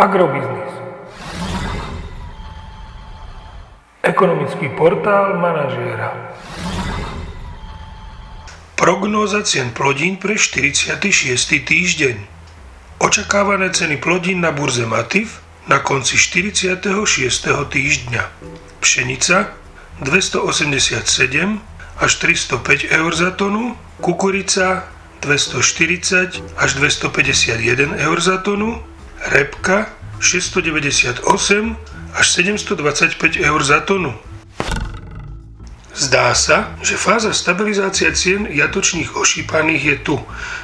Agrobiznis. Ekonomický portál manažéra. Prognóza cien plodín pre 46. týždeň. Očakávané ceny plodín na burze Matif na konci 46. týždňa. Pšenica 287 až 305 eur za tonu, kukurica 240 až 251 eur za tonu, repka 698 až 725 eur za tonu. Zdá sa, že fáza stabilizácia cien jatočných ošípaných je tu,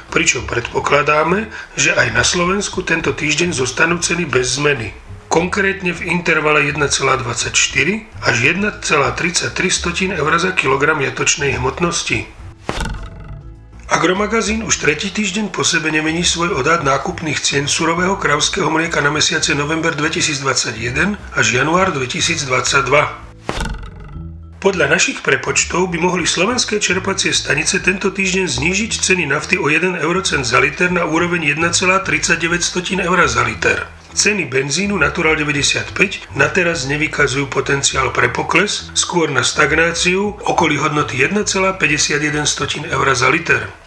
pričom predpokladáme, že aj na Slovensku tento týždeň zostanú ceny bez zmeny. Konkrétne v intervale 1,24 až 1,33 eur za kilogram jatočnej hmotnosti. Agromagazín už tretí týždeň po sebe nemení svoj odhad nákupných cien surového kravského mlieka na mesiace november 2021 až január 2022. Podľa našich prepočtov by mohli slovenské čerpacie stanice tento týždeň znížiť ceny nafty o 1 eurocent za liter na úroveň 1,39 eur za liter. Ceny benzínu Natural 95 na teraz nevykazujú potenciál pre pokles, skôr na stagnáciu okolí hodnoty 1,51 eur za liter.